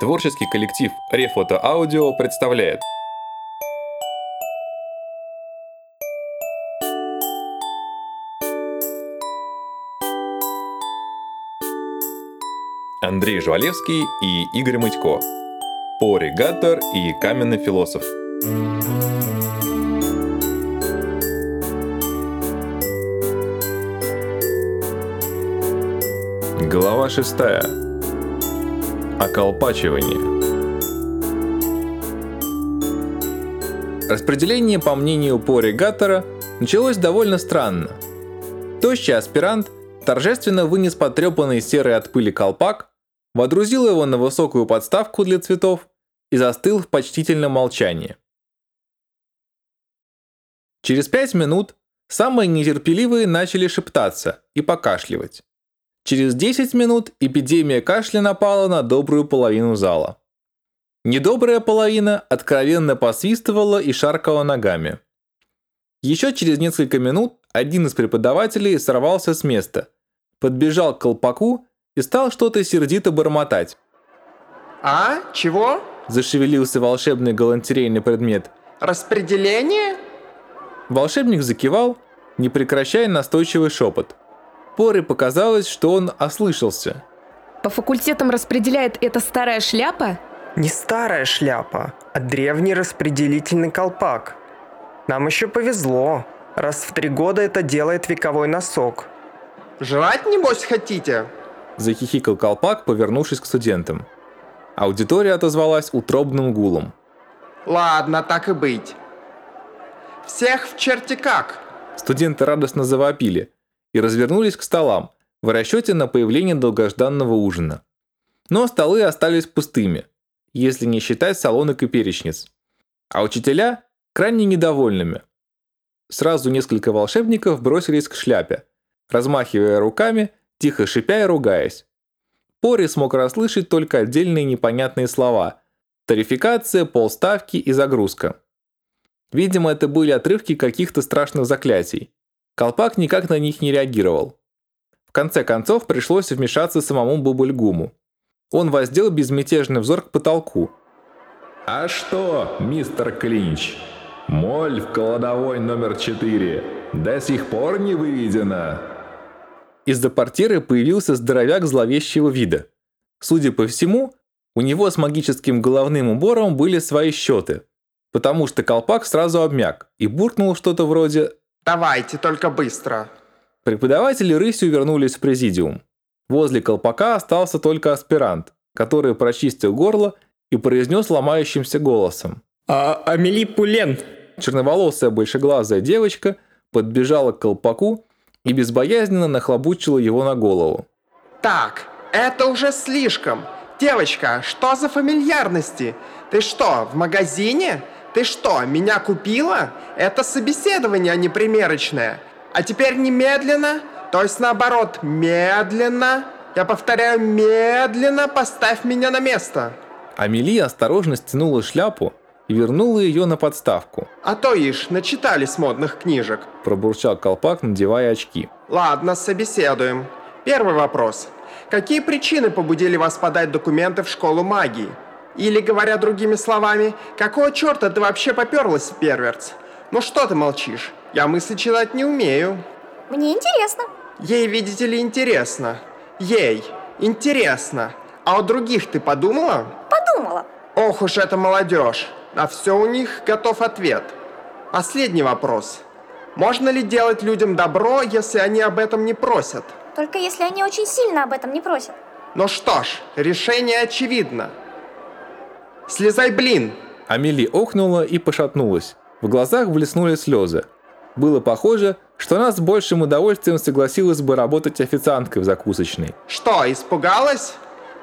Творческий коллектив Рефото Аудио представляет Андрей Жвалевский и Игорь Мытько. Поригатор и каменный философ. Глава шестая. Околпачивание. Распределение, по мнению Поригатора, началось довольно странно. Тощий аспирант торжественно вынес потрепанный серый от пыли колпак, водрузил его на высокую подставку для цветов и застыл в почтительном молчании. Через пять минут самые нетерпеливые начали шептаться и покашливать. Через 10 минут эпидемия кашля напала на добрую половину зала. Недобрая половина откровенно посвистывала и шаркала ногами. Еще через несколько минут один из преподавателей сорвался с места, подбежал к колпаку и стал что-то сердито бормотать. А? Чего? Зашевелился волшебный галантерейный предмет. Распределение? Волшебник закивал, не прекращая настойчивый шепот. Поре показалось, что он ослышался. По факультетам распределяет эта старая шляпа? Не старая шляпа, а древний распределительный колпак. Нам еще повезло. Раз в три года это делает вековой носок. Жрать, небось, хотите? Захихикал колпак, повернувшись к студентам. Аудитория отозвалась утробным гулом. Ладно, так и быть. Всех в черте как? Студенты радостно завопили и развернулись к столам в расчете на появление долгожданного ужина. Но столы остались пустыми, если не считать салонок и перечниц. А учителя крайне недовольными. Сразу несколько волшебников бросились к шляпе, размахивая руками, тихо шипя и ругаясь. Пори смог расслышать только отдельные непонятные слова – тарификация, полставки и загрузка. Видимо, это были отрывки каких-то страшных заклятий. Колпак никак на них не реагировал. В конце концов пришлось вмешаться самому Бубульгуму. Он воздел безмятежный взор к потолку. «А что, мистер Клинч, моль в кладовой номер 4 до сих пор не выведена?» Из-за портиры появился здоровяк зловещего вида. Судя по всему, у него с магическим головным убором были свои счеты, потому что колпак сразу обмяк и буркнул что-то вроде «Давайте, только быстро!». Преподаватели рысью вернулись в президиум. Возле колпака остался только аспирант, который прочистил горло и произнес ломающимся голосом. А, Амели Пулен. Черноволосая большеглазая девочка подбежала к колпаку и безбоязненно нахлобучила его на голову. Так, это уже слишком. Девочка, что за фамильярности? Ты что, в магазине? Ты что, меня купила? Это собеседование, а не примерочное. А теперь немедленно, то есть наоборот, медленно, я повторяю, медленно поставь меня на место. Амелия осторожно стянула шляпу и вернула ее на подставку. А то ишь, начитались модных книжек. Пробурчал колпак, надевая очки. Ладно, собеседуем. Первый вопрос. Какие причины побудили вас подать документы в школу магии? Или, говоря другими словами, какого черта ты вообще поперлась в Перверц? Ну что ты молчишь? Я мысли читать не умею. Мне интересно. Ей, видите ли, интересно. Ей интересно. А у других ты подумала? Подумала. Ох уж эта молодежь. На все у них готов ответ. Последний вопрос. Можно ли делать людям добро, если они об этом не просят? Только если они очень сильно об этом не просят. Ну что ж, решение очевидно. Слезай, блин! Амели охнула и пошатнулась. В глазах блеснули слезы. Было похоже, что она с большим удовольствием согласилась бы работать официанткой в закусочной. Что, испугалась?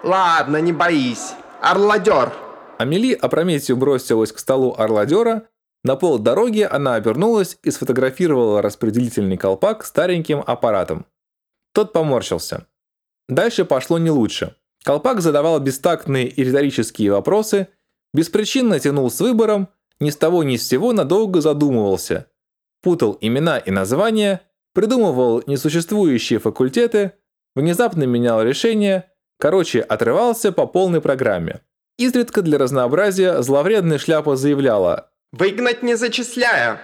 Ладно, не боись. Орладер! Амели опрометью бросилась к столу орладера. На пол дороги она обернулась и сфотографировала распределительный колпак стареньким аппаратом. Тот поморщился. Дальше пошло не лучше. Колпак задавал бестактные и риторические вопросы, беспричинно тянул с выбором, ни с того ни с сего надолго задумывался. Путал имена и названия, придумывал несуществующие факультеты, внезапно менял решения, короче, отрывался по полной программе. Изредка для разнообразия зловредная шляпа заявляла Выгнать не зачисляя.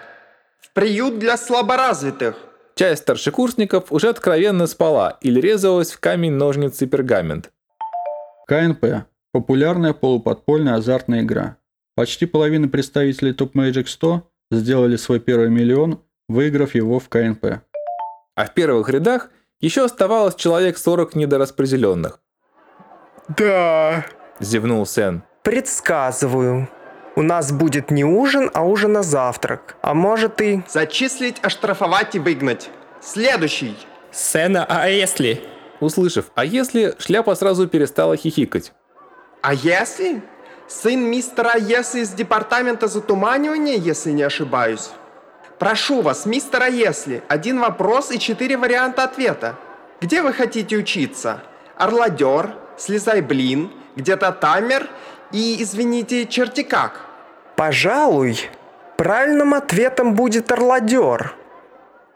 В приют для слаборазвитых. Часть старшекурсников уже откровенно спала или резалась в камень, ножницы, пергамент. КНП – популярная полуподпольная азартная игра. Почти половина представителей Top Magic 100 сделали свой первый миллион, выиграв его в КНП. А в первых рядах еще оставалось человек 40 недораспределенных. Да, Зевнул Сен. предсказываю. У нас будет не ужин, а ужин на завтрак. А может и... Зачислить, оштрафовать и выгнать. Следующий. Сена, а если? Услышав «а если», шляпа сразу перестала хихикать. А если? Сын мистера Если из департамента затуманивания, если не ошибаюсь. Прошу вас, мистера Если, один вопрос и четыре варианта ответа. Где вы хотите учиться? Орладер, слезай блин, где-то тамер и, извините, черти как. Пожалуй, правильным ответом будет орладер.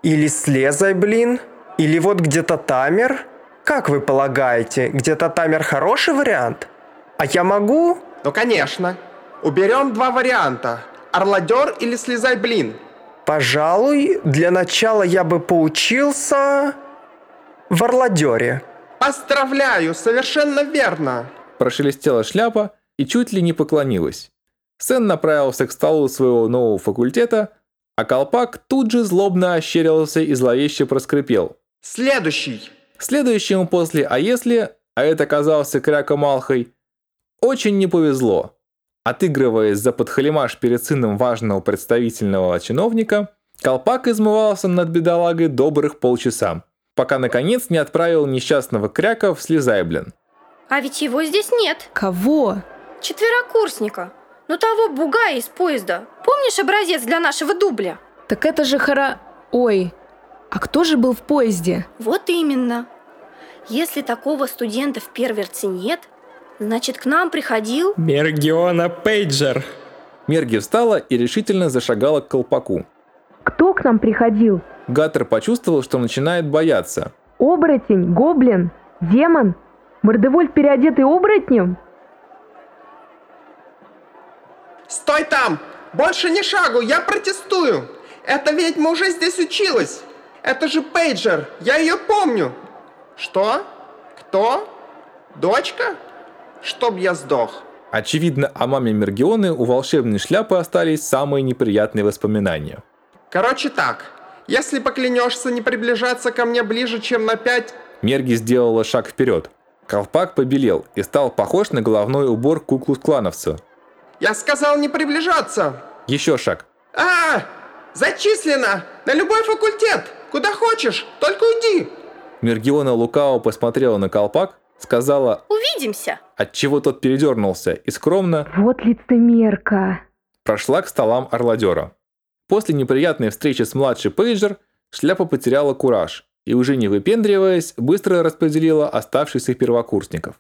Или слезай, блин. Или вот где-то тамер. Как вы полагаете, где-то тамер хороший вариант? А я могу? Ну, конечно. Уберем два варианта. Орладер или слезай блин. Пожалуй, для начала я бы поучился в орладере. Поздравляю, совершенно верно. Прошелестела шляпа и чуть ли не поклонилась. Сен направился к столу своего нового факультета, а колпак тут же злобно ощерился и зловеще проскрипел. Следующий. Следующему после «а если», а это оказался Кряка Малхой, очень не повезло. Отыгрываясь за подхалимаш перед сыном важного представительного чиновника, колпак измывался над бедолагой добрых полчаса, пока наконец не отправил несчастного Кряка в Слезайблен. А ведь его здесь нет. Кого? Четверокурсника. Ну того бугая из поезда. Помнишь образец для нашего дубля? Так это же хора... Ой, а кто же был в поезде? Вот именно. Если такого студента в Перверце нет, значит к нам приходил... Мергиона Пейджер. Мерги встала и решительно зашагала к колпаку. Кто к нам приходил? Гаттер почувствовал, что начинает бояться. Оборотень? Гоблин? Демон? Мордевольт, переодетый оборотнем? Стой там! Больше ни шагу, я протестую! Эта ведьма уже здесь училась! Это же Пейджер, я ее помню! Что? Кто? Дочка? Чтоб я сдох. Очевидно, о маме Мергионы у волшебной шляпы остались самые неприятные воспоминания. Короче так, если поклянешься не приближаться ко мне ближе, чем на пять... Мерги сделала шаг вперед. Колпак побелел и стал похож на головной убор куклус-клановца. Я сказал не приближаться! Еще шаг. А, зачислено! На любой факультет! Куда хочешь, только уйди! Мергиона лукаво посмотрела на колпак, сказала, Увидимся. отчего тот передернулся, и скромно Вот лицемерка. прошла к столам орладера. После неприятной встречи с младшей Пейджер шляпа потеряла кураж и, уже не выпендриваясь, быстро распределила оставшихся первокурсников.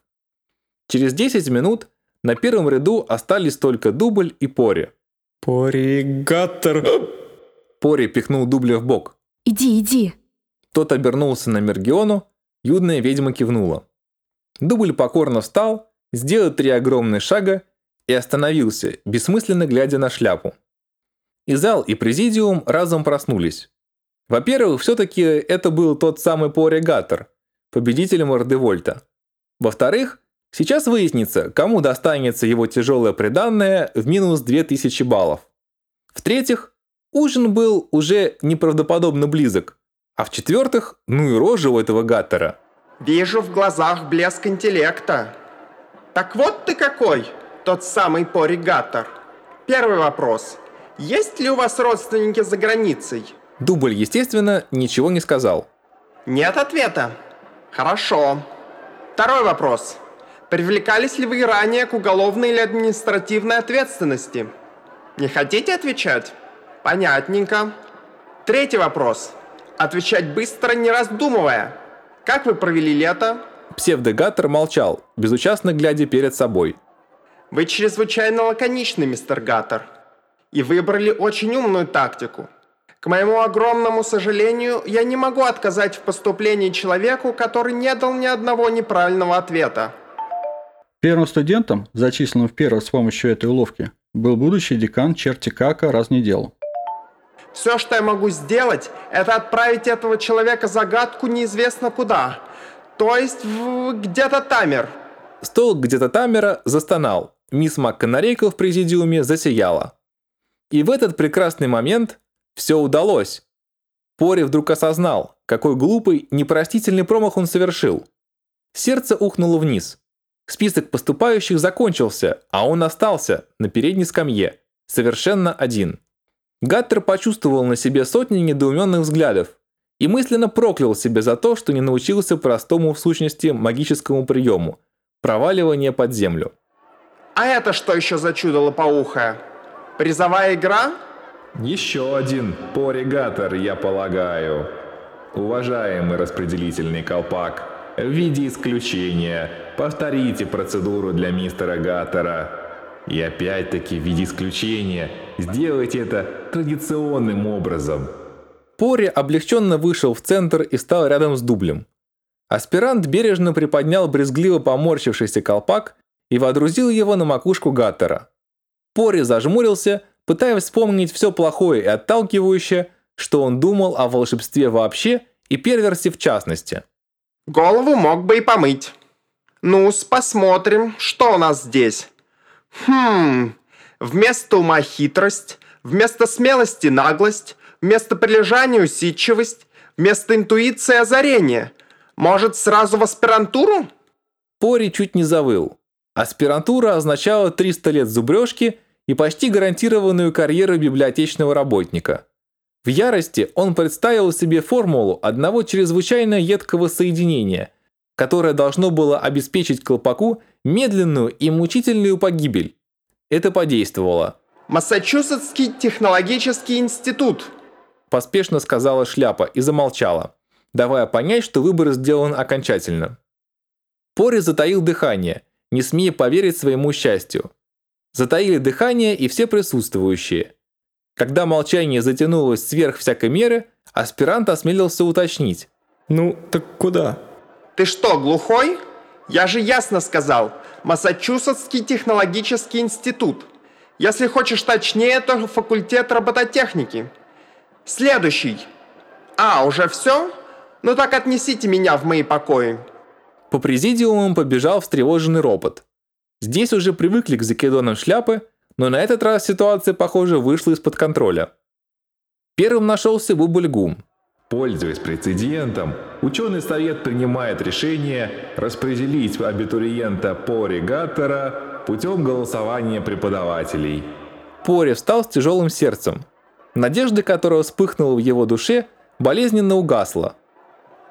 Через 10 минут на первом ряду остались только Дубль и Пори. Поригатор. Пори пихнул Дубля в бок. Иди, иди. Тот обернулся на Мергиону, юная ведьма кивнула. Дубль покорно встал, сделал три огромных шага и остановился, бессмысленно глядя на шляпу. И зал, и президиум разом проснулись. Во-первых, все-таки это был тот самый Порегатор, победитель Мордевольта. Во-вторых, сейчас выяснится, кому достанется его тяжелое приданное в минус 2000 баллов. В-третьих, ужин был уже неправдоподобно близок. А в-четвертых, ну и рожа у этого Гаттера. Вижу в глазах блеск интеллекта. Так вот ты какой, тот самый поригатор. Первый вопрос. Есть ли у вас родственники за границей? Дубль, естественно, ничего не сказал. Нет ответа. Хорошо. Второй вопрос. Привлекались ли вы ранее к уголовной или административной ответственности? Не хотите отвечать? Понятненько. Третий вопрос. Отвечать быстро, не раздумывая. Как вы провели лето? Псевдогаттер молчал, безучастно глядя перед собой. Вы чрезвычайно лаконичны, мистер Гаттер. И выбрали очень умную тактику. К моему огромному сожалению, я не могу отказать в поступлении человеку, который не дал ни одного неправильного ответа. Первым студентом, зачисленным в первый с помощью этой уловки, был будущий декан Чертикака Разнедел. Все, что я могу сделать, это отправить этого человека загадку неизвестно куда. То есть в... где-то Тамер. Стол где-то Тамера застонал. Мисс МакКонарейкл в президиуме засияла. И в этот прекрасный момент все удалось. Пори вдруг осознал, какой глупый, непростительный промах он совершил. Сердце ухнуло вниз. Список поступающих закончился, а он остался на передней скамье, совершенно один. Гаттер почувствовал на себе сотни недоуменных взглядов и мысленно проклял себя за то, что не научился простому в сущности магическому приему – проваливание под землю. А это что еще за чудо лопоухое? Призовая игра? Еще один поригатор, я полагаю. Уважаемый распределительный колпак, в виде исключения повторите процедуру для мистера Гаттера. И опять-таки в виде исключения сделайте это традиционным образом. Пори облегченно вышел в центр и стал рядом с дублем. Аспирант бережно приподнял брезгливо поморщившийся колпак и водрузил его на макушку Гаттера. Пори зажмурился, пытаясь вспомнить все плохое и отталкивающее, что он думал о волшебстве вообще и перверсе в частности. Голову мог бы и помыть. ну посмотрим, что у нас здесь. Хм, вместо ума хитрость, вместо смелости наглость, вместо прилежания усидчивость, вместо интуиции озарение. Может, сразу в аспирантуру? Пори чуть не завыл. Аспирантура означала 300 лет зубрежки и почти гарантированную карьеру библиотечного работника. В ярости он представил себе формулу одного чрезвычайно едкого соединения, которое должно было обеспечить колпаку медленную и мучительную погибель. Это подействовало. «Массачусетский технологический институт», поспешно сказала шляпа и замолчала, давая понять, что выбор сделан окончательно. Пори затаил дыхание, не смея поверить своему счастью. Затаили дыхание и все присутствующие. Когда молчание затянулось сверх всякой меры, аспирант осмелился уточнить. «Ну, так куда?» «Ты что, глухой? Я же ясно сказал. Массачусетский технологический институт. Если хочешь точнее, то факультет робототехники. Следующий. А, уже все? Ну так отнесите меня в мои покои». По президиумам побежал встревоженный робот. Здесь уже привыкли к закидонам шляпы, но на этот раз ситуация, похоже, вышла из-под контроля. Первым нашелся Бубльгум. Пользуясь прецедентом, ученый совет принимает решение распределить абитуриента Пори Гаттера путем голосования преподавателей. Пори встал с тяжелым сердцем. Надежда, которая вспыхнула в его душе, болезненно угасла.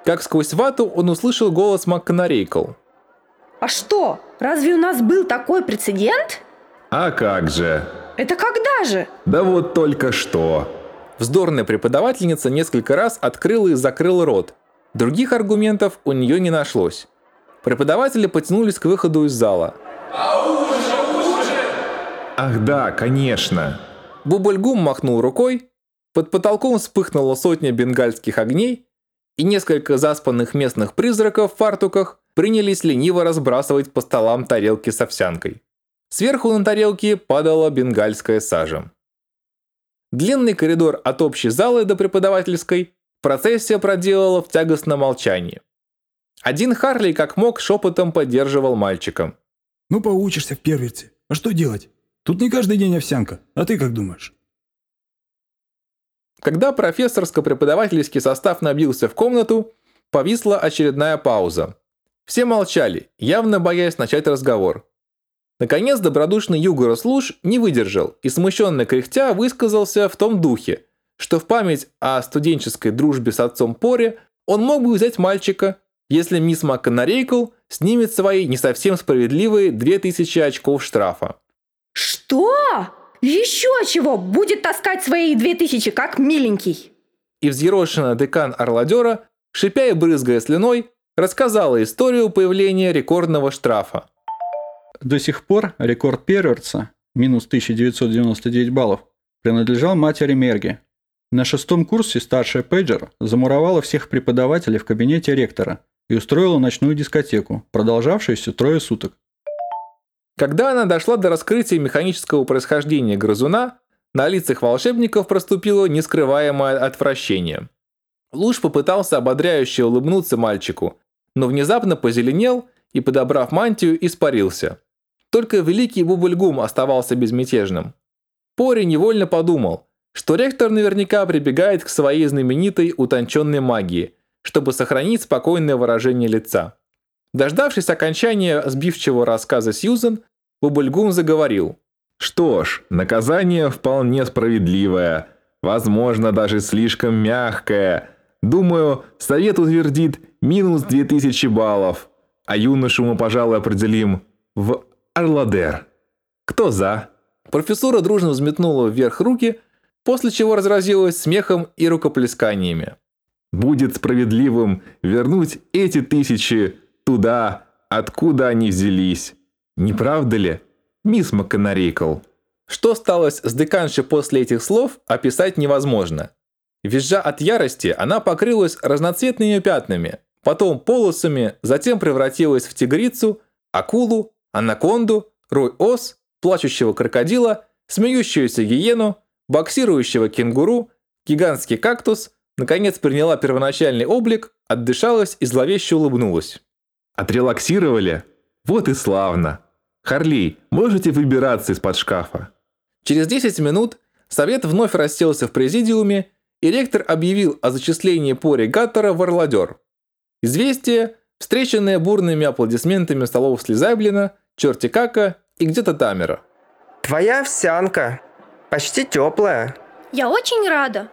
Как сквозь вату он услышал голос МакКонарейкл. А что, разве у нас был такой прецедент? А как же? Это когда же? Да вот только что. Вздорная преподавательница несколько раз открыла и закрыла рот. Других аргументов у нее не нашлось. Преподаватели потянулись к выходу из зала. Ах да, конечно. Бубульгум махнул рукой, под потолком вспыхнула сотня бенгальских огней, и несколько заспанных местных призраков в фартуках принялись лениво разбрасывать по столам тарелки с овсянкой. Сверху на тарелке падала бенгальская сажа. Длинный коридор от общей залы до преподавательской процессия проделала в тягостном молчании. Один Харли как мог шепотом поддерживал мальчика. «Ну поучишься в перверте. А что делать? Тут не каждый день овсянка. А ты как думаешь?» Когда профессорско-преподавательский состав набился в комнату, повисла очередная пауза. Все молчали, явно боясь начать разговор. Наконец добродушный Югора Служ не выдержал и смущенно кряхтя высказался в том духе, что в память о студенческой дружбе с отцом Поре он мог бы взять мальчика, если мисс МакКонарейкл снимет свои не совсем справедливые 2000 очков штрафа. Что? Еще чего? Будет таскать свои 2000, как миленький. И взъерошенная декан Орладера, шипя и брызгая слюной, рассказала историю появления рекордного штрафа. До сих пор рекорд Перверца, минус 1999 баллов, принадлежал матери Мерги. На шестом курсе старшая Пейджер замуровала всех преподавателей в кабинете ректора и устроила ночную дискотеку, продолжавшуюся трое суток. Когда она дошла до раскрытия механического происхождения грызуна, на лицах волшебников проступило нескрываемое отвращение. Луж попытался ободряюще улыбнуться мальчику, но внезапно позеленел и, подобрав мантию, испарился. Только великий Бубльгум оставался безмятежным. Пори невольно подумал, что ректор наверняка прибегает к своей знаменитой утонченной магии, чтобы сохранить спокойное выражение лица. Дождавшись окончания сбивчивого рассказа Сьюзен, Бубльгум заговорил. Что ж, наказание вполне справедливое, возможно, даже слишком мягкое. Думаю, совет утвердит минус 2000 баллов, а юношу мы, пожалуй, определим в Орладер. Кто за? Профессура дружно взметнула вверх руки, после чего разразилась смехом и рукоплесканиями. Будет справедливым вернуть эти тысячи туда, откуда они взялись. Не правда ли, мисс МакКонарейкл? Что стало с деканшей после этих слов, описать невозможно. Визжа от ярости, она покрылась разноцветными пятнами, потом полосами, затем превратилась в тигрицу, акулу, анаконду, рой ос, плачущего крокодила, смеющуюся гиену, боксирующего кенгуру, гигантский кактус, наконец приняла первоначальный облик, отдышалась и зловеще улыбнулась. Отрелаксировали? Вот и славно. Харлей, можете выбираться из-под шкафа? Через 10 минут совет вновь расселся в президиуме, и ректор объявил о зачислении Пори Гаттера в Орладер. Известие, встреченное бурными аплодисментами столов Слезайблина, Черти Кака и где-то Тамера. Твоя овсянка. Почти теплая. Я очень рада.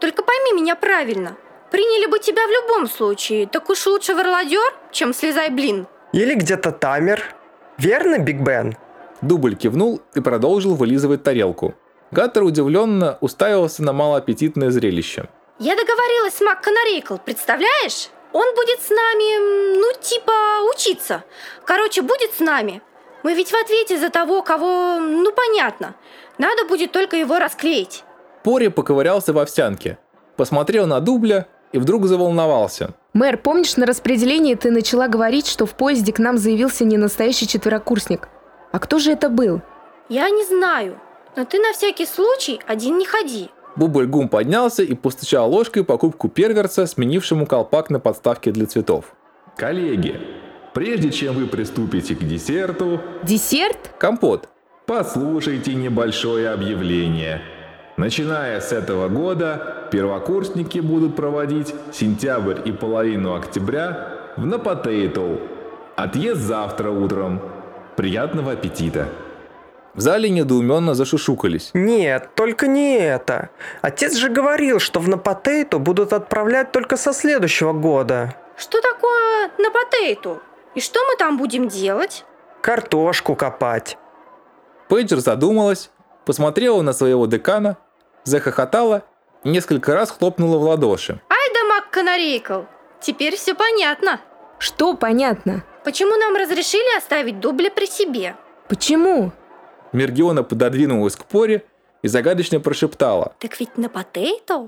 Только пойми меня правильно. Приняли бы тебя в любом случае. Так уж лучше варладер, чем слезай блин. Или где-то Тамер. Верно, Биг Бен? Дубль кивнул и продолжил вылизывать тарелку. Гаттер удивленно уставился на малоаппетитное зрелище. Я договорилась с МакКонарейкл, представляешь? Он будет с нами, ну, типа, учиться. Короче, будет с нами. Мы ведь в ответе за того, кого, ну, понятно. Надо будет только его расклеить. Пори поковырялся в овсянке, посмотрел на Дубля и вдруг заволновался. Мэр, помнишь, на распределении ты начала говорить, что в поезде к нам заявился не настоящий четверокурсник? А кто же это был? Я не знаю, но ты на всякий случай один не ходи. Бубль-гум поднялся и постучал ложкой по кубку перверса, сменившему колпак на подставке для цветов. Коллеги, прежде чем вы приступите к десерту... Десерт? Компот. Послушайте небольшое объявление. Начиная с этого года, первокурсники будут проводить сентябрь и половину октября в Напотейтл. Отъезд завтра утром. Приятного аппетита! В зале недоуменно зашушукались. Нет, только не это. Отец же говорил, что в Напотейту будут отправлять только со следующего года. Что такое Напотейту? И что мы там будем делать? Картошку копать. Пейджер задумалась, посмотрела на своего декана, захохотала и несколько раз хлопнула в ладоши. Ай да МакКонарейкл, теперь все понятно. Что понятно? Почему нам разрешили оставить дубли при себе? Почему? Мергиона пододвинулась к Поре и загадочно прошептала. Так ведь на потейтл